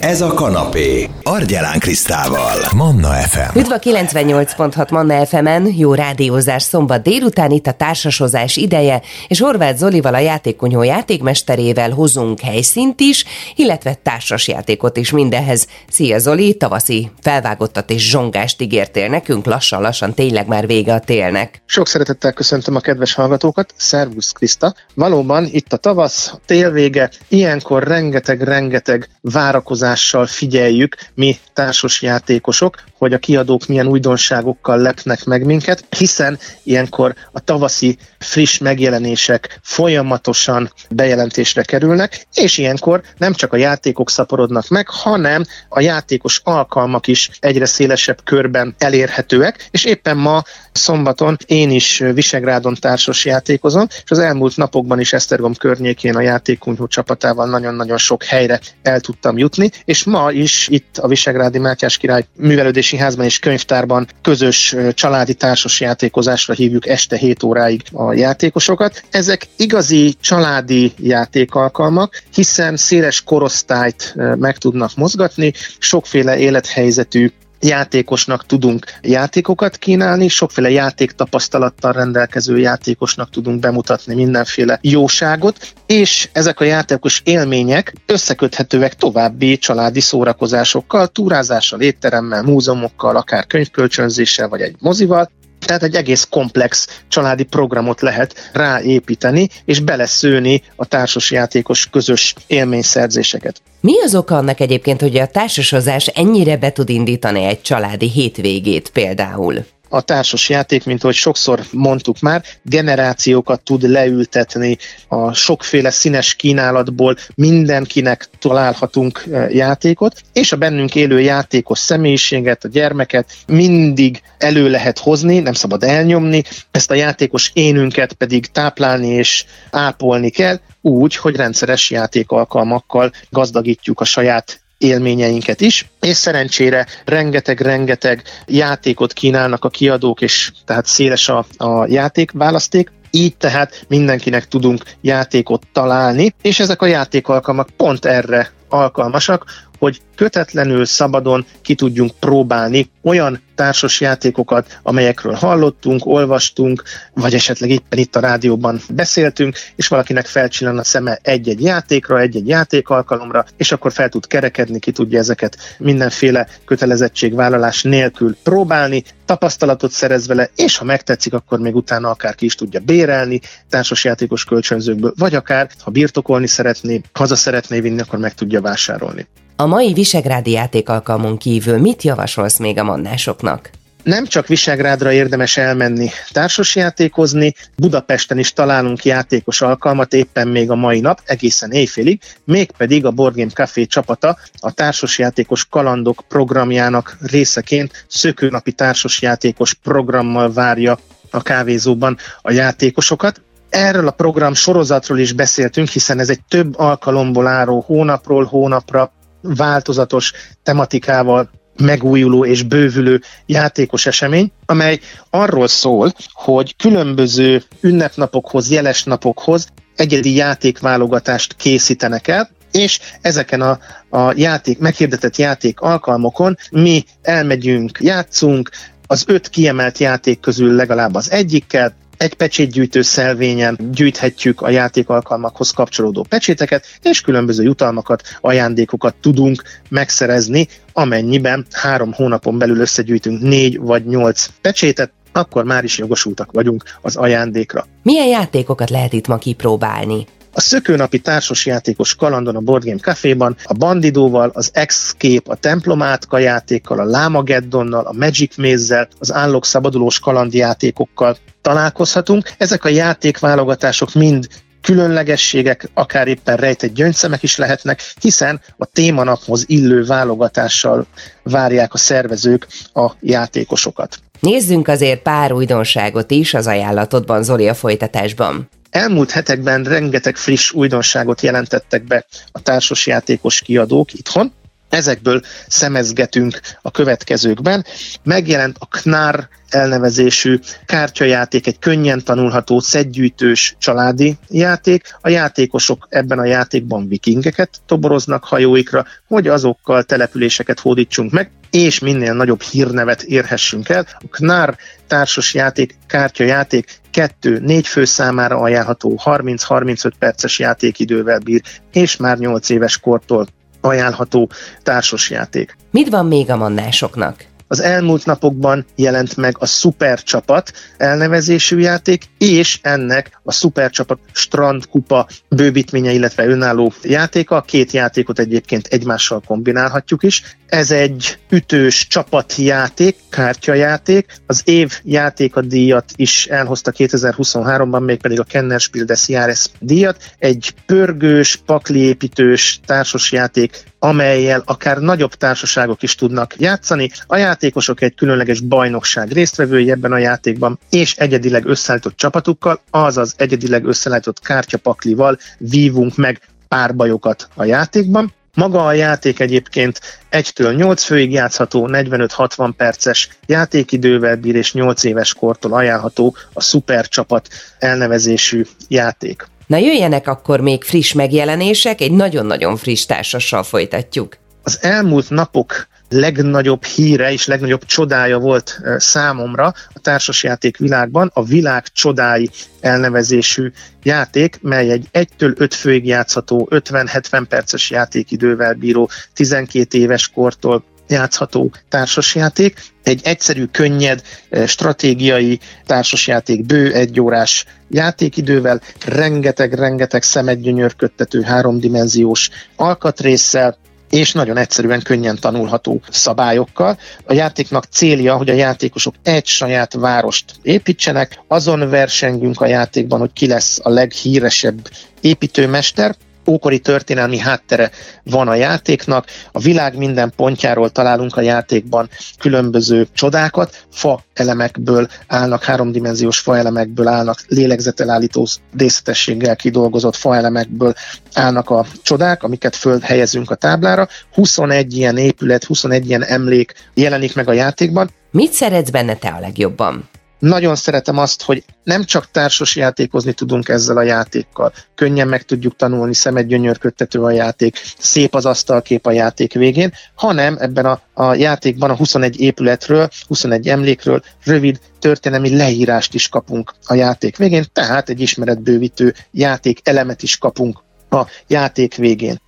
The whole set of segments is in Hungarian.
Ez a kanapé. Argyelán Krisztával. Manna FM. Üdv a 98.6 Manna FM-en, jó rádiózás szombat délután, itt a társasozás ideje, és Horváth Zolival a játékonyó játékmesterével hozunk helyszínt is, illetve társasjátékot is mindenhez. Szia Zoli, tavaszi felvágottat és zsongást ígértél nekünk, lassan-lassan tényleg már vége a télnek. Sok szeretettel köszöntöm a kedves hallgatókat, Szervusz Kriszta. Valóban itt a tavasz, a tél vége, ilyenkor rengeteg-rengeteg várakozással figyeljük mi társas játékosok, hogy a kiadók milyen újdonságokkal lepnek meg minket, hiszen ilyenkor a tavaszi friss megjelenések folyamatosan bejelentésre kerülnek, és ilyenkor nem csak a játékok szaporodnak meg, hanem a játékos alkalmak is egyre szélesebb körben elérhetőek, és éppen ma szombaton én is Visegrádon társas játékozom, és az elmúlt napokban is Esztergom környékén a játékunyhó csapatával nagyon-nagyon sok helyre el tudtam jutni, és ma is itt a Visegrádi Mátyás Király Művelődési Házban és Könyvtárban közös családi társas játékozásra hívjuk este 7 óráig a játékosokat. Ezek igazi családi játékalkalmak, hiszen széles korosztályt meg tudnak mozgatni, sokféle élethelyzetű játékosnak tudunk játékokat kínálni, sokféle játéktapasztalattal rendelkező játékosnak tudunk bemutatni mindenféle jóságot, és ezek a játékos élmények összeköthetőek további családi szórakozásokkal, túrázással, étteremmel, múzeumokkal, akár könyvkölcsönzéssel vagy egy mozival, tehát egy egész komplex családi programot lehet ráépíteni, és beleszőni a társasjátékos közös élményszerzéseket. Mi az oka annak egyébként, hogy a társasozás ennyire be tud indítani egy családi hétvégét például? A társas játék, mint ahogy sokszor mondtuk már, generációkat tud leültetni a sokféle színes kínálatból, mindenkinek találhatunk e, játékot, és a bennünk élő játékos személyiséget, a gyermeket mindig elő lehet hozni, nem szabad elnyomni, ezt a játékos énünket pedig táplálni és ápolni kell, úgy, hogy rendszeres játékalkalmakkal gazdagítjuk a saját élményeinket is, és szerencsére rengeteg-rengeteg játékot kínálnak a kiadók, és tehát széles a, a játékválaszték, így tehát mindenkinek tudunk játékot találni, és ezek a játékalkalmak pont erre alkalmasak, hogy kötetlenül, szabadon ki tudjunk próbálni olyan társas játékokat, amelyekről hallottunk, olvastunk, vagy esetleg éppen itt a rádióban beszéltünk, és valakinek felcsillan a szeme egy-egy játékra, egy-egy játékalkalomra, és akkor fel tud kerekedni, ki tudja ezeket mindenféle kötelezettségvállalás nélkül próbálni, tapasztalatot szerez vele, és ha megtetszik, akkor még utána akár ki is tudja bérelni társasjátékos kölcsönzőkből, vagy akár, ha birtokolni szeretné, haza szeretné vinni, akkor meg tudja vásárolni. A mai visegrádi játékalkalmon kívül mit javasolsz még a mannásoknak? Nem csak Visegrádra érdemes elmenni társasjátékozni, Budapesten is találunk játékos alkalmat éppen még a mai nap, egészen éjfélig, mégpedig a Board Game Café csapata a társasjátékos kalandok programjának részeként szökőnapi társasjátékos programmal várja a kávézóban a játékosokat. Erről a program sorozatról is beszéltünk, hiszen ez egy több alkalomból álló hónapról hónapra változatos tematikával megújuló és bővülő játékos esemény, amely arról szól, hogy különböző ünnepnapokhoz, jeles napokhoz egyedi játékválogatást készítenek el, és ezeken a, a játék, meghirdetett játék alkalmokon mi elmegyünk, játszunk, az öt kiemelt játék közül legalább az egyikkel, egy pecsétgyűjtő szelvényen gyűjthetjük a játékalkalmakhoz kapcsolódó pecséteket, és különböző jutalmakat, ajándékokat tudunk megszerezni, amennyiben három hónapon belül összegyűjtünk négy vagy nyolc pecsétet, akkor már is jogosultak vagyunk az ajándékra. Milyen játékokat lehet itt ma kipróbálni? A szökőnapi társasjátékos kalandon a Board Game Caféban a Bandidóval, az Escape, a Templomátka játékkal, a Lámageddonnal, a Magic Maze-zel, az Állok szabadulós kalandjátékokkal találkozhatunk. Ezek a játékválogatások mind különlegességek, akár éppen rejtett gyöngyszemek is lehetnek, hiszen a témanaphoz illő válogatással várják a szervezők a játékosokat. Nézzünk azért pár újdonságot is az ajánlatodban, Zoli, a folytatásban. Elmúlt hetekben rengeteg friss újdonságot jelentettek be a társasjátékos kiadók itthon, Ezekből szemezgetünk a következőkben. Megjelent a KNAR elnevezésű kártyajáték, egy könnyen tanulható, szedgyűjtős családi játék. A játékosok ebben a játékban vikingeket toboroznak hajóikra, hogy azokkal településeket hódítsunk meg, és minél nagyobb hírnevet érhessünk el. A KNAR társas játék, kártyajáték kettő, négy fő számára ajánlható, 30-35 perces játékidővel bír, és már 8 éves kortól ajánlható társasjáték. Mit van még a mannásoknak? Az elmúlt napokban jelent meg a Supercsapat elnevezésű játék, és ennek a Supercsapat Strandkupa bővítménye, illetve önálló játéka. Két játékot egyébként egymással kombinálhatjuk is. Ez egy ütős csapatjáték, kártyajáték. Az év játéka díjat is elhozta 2023-ban, mégpedig a Kennerspiel des Jahres díjat. Egy pörgős, pakliépítős társasjáték, amelyel akár nagyobb társaságok is tudnak játszani. A játékosok egy különleges bajnokság résztvevői ebben a játékban, és egyedileg összeállított csapatukkal, azaz egyedileg összeállított kártyapaklival vívunk meg párbajokat a játékban. Maga a játék egyébként 1-től 8 főig játszható, 45-60 perces játékidővel bír és 8 éves kortól ajánlható a Super Csapat elnevezésű játék. Na jöjjenek akkor még friss megjelenések, egy nagyon-nagyon friss társassal folytatjuk. Az elmúlt napok legnagyobb híre és legnagyobb csodája volt számomra a társasjáték világban, a világ csodái elnevezésű játék, mely egy 1-től 5 főig játszható, 50-70 perces játékidővel bíró, 12 éves kortól játszható társasjáték. Egy egyszerű, könnyed, stratégiai társasjáték, bő egyórás játékidővel, rengeteg-rengeteg szemedgyönyörködtető háromdimenziós alkatrészsel, és nagyon egyszerűen könnyen tanulható szabályokkal. A játéknak célja, hogy a játékosok egy saját várost építsenek, azon versengünk a játékban, hogy ki lesz a leghíresebb építőmester, ókori történelmi háttere van a játéknak, a világ minden pontjáról találunk a játékban különböző csodákat, fa elemekből állnak, háromdimenziós fa elemekből állnak, lélegzetelállító részletességgel kidolgozott fa elemekből állnak a csodák, amiket föld helyezünk a táblára. 21 ilyen épület, 21 ilyen emlék jelenik meg a játékban. Mit szeretsz benne te a legjobban? Nagyon szeretem azt, hogy nem csak társas játékozni tudunk ezzel a játékkal. Könnyen meg tudjuk tanulni, szemed gyönyörködtető a játék, szép az asztalkép a játék végén, hanem ebben a, a játékban a 21 épületről, 21 emlékről rövid történelmi leírást is kapunk a játék végén, tehát egy ismeretbővítő játék elemet is kapunk a játék végén.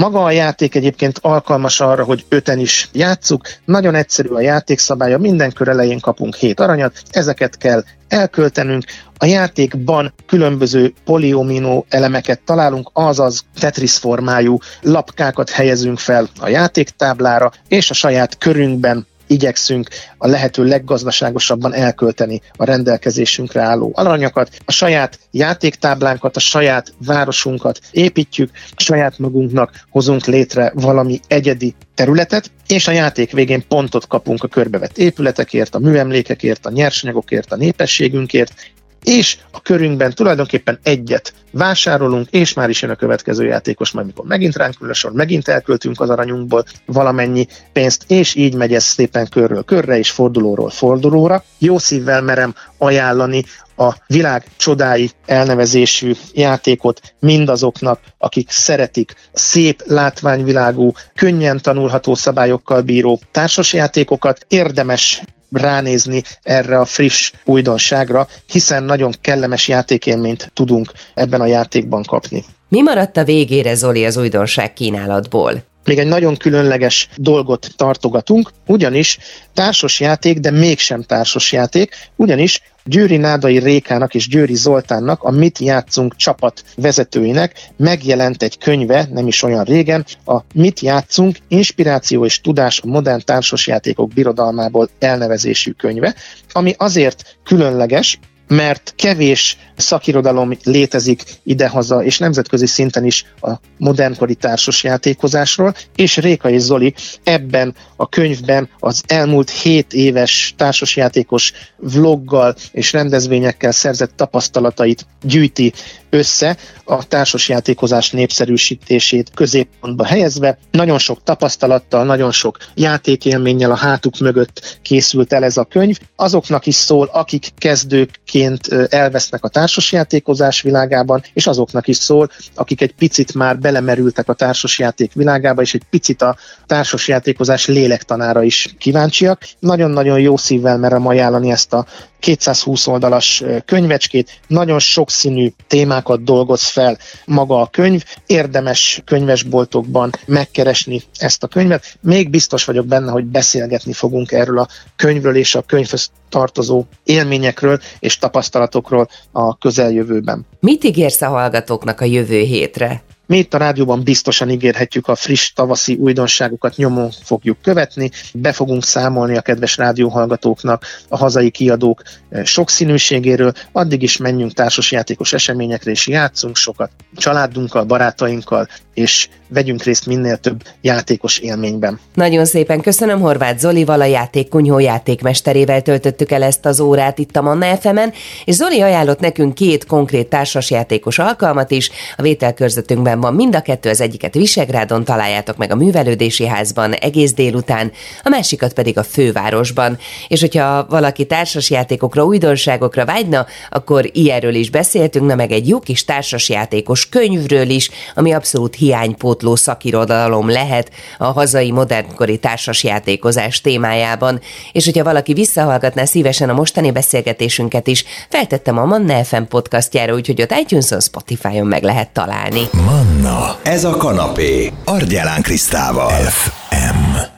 Maga a játék egyébként alkalmas arra, hogy öten is játsszuk. Nagyon egyszerű a játékszabálya, minden kör elején kapunk 7 aranyat, ezeket kell elköltenünk. A játékban különböző poliomino elemeket találunk, azaz Tetris formájú lapkákat helyezünk fel a játéktáblára, és a saját körünkben igyekszünk a lehető leggazdaságosabban elkölteni a rendelkezésünkre álló aranyakat, a saját játéktáblánkat, a saját városunkat építjük, a saját magunknak hozunk létre valami egyedi területet, és a játék végén pontot kapunk a körbevett épületekért, a műemlékekért, a nyersanyagokért, a népességünkért, és a körünkben tulajdonképpen egyet vásárolunk, és már is jön a következő játékos, majd mikor megint ránk a sor, megint elköltünk az aranyunkból valamennyi pénzt, és így megy ez szépen körről körre, és fordulóról fordulóra. Jó szívvel merem ajánlani a világ csodái elnevezésű játékot mindazoknak, akik szeretik szép, látványvilágú, könnyen tanulható szabályokkal bíró társasjátékokat. Érdemes ránézni erre a friss újdonságra, hiszen nagyon kellemes játékélményt tudunk ebben a játékban kapni. Mi maradt a végére, Zoli, az újdonság kínálatból? Még egy nagyon különleges dolgot tartogatunk, ugyanis társas játék, de mégsem társas játék, ugyanis Győri Nádai Rékának és Győri Zoltánnak, a Mit játszunk csapat vezetőinek megjelent egy könyve, nem is olyan régen, a Mit játszunk, inspiráció és tudás a modern társasjátékok birodalmából elnevezésű könyve, ami azért különleges, mert kevés szakirodalom létezik idehaza, és nemzetközi szinten is a modernkori társasjátékozásról, és Réka és Zoli ebben a könyvben az elmúlt 7 éves társasjátékos vloggal és rendezvényekkel szerzett tapasztalatait gyűjti össze a társasjátékozás népszerűsítését középpontba helyezve. Nagyon sok tapasztalattal, nagyon sok játékélménnyel a hátuk mögött készült el ez a könyv. Azoknak is szól, akik kezdőként elvesznek a társasjátékozás világában, és azoknak is szól, akik egy picit már belemerültek a társasjáték világába, és egy picit a társasjátékozás lélektanára is kíváncsiak. Nagyon-nagyon jó szívvel merem ajánlani ezt a 220 oldalas könyvecskét, nagyon sokszínű témákat dolgoz fel maga a könyv. Érdemes könyvesboltokban megkeresni ezt a könyvet. Még biztos vagyok benne, hogy beszélgetni fogunk erről a könyvről és a könyvhöz tartozó élményekről és tapasztalatokról a közeljövőben. Mit ígérsz a hallgatóknak a jövő hétre? Mi itt a rádióban biztosan ígérhetjük a friss tavaszi újdonságokat nyomon fogjuk követni, be fogunk számolni a kedves rádióhallgatóknak a hazai kiadók eh, sokszínűségéről, addig is menjünk társasjátékos eseményekre és játszunk sokat családunkkal, barátainkkal, és vegyünk részt minél több játékos élményben. Nagyon szépen köszönöm Horváth Zolival, a játék kunyhó játékmesterével töltöttük el ezt az órát itt a Manna fm és Zoli ajánlott nekünk két konkrét társasjátékos alkalmat is. A vételkörzetünkben van mind a kettő, az egyiket Visegrádon találjátok meg a művelődési házban egész délután, a másikat pedig a fővárosban. És hogyha valaki társasjátékokra, újdonságokra vágyna, akkor ilyenről is beszéltünk, na meg egy jó kis társasjátékos könyvről is, ami abszolút hiánypótló szakirodalom lehet a hazai modernkori társasjátékozás témájában. És hogyha valaki visszahallgatná szívesen a mostani beszélgetésünket is, feltettem a Manna FM podcastjára, úgyhogy ott iTunes-on, Spotify-on meg lehet találni. Na, ez a kanapé. Argyelán Krisztával. FM.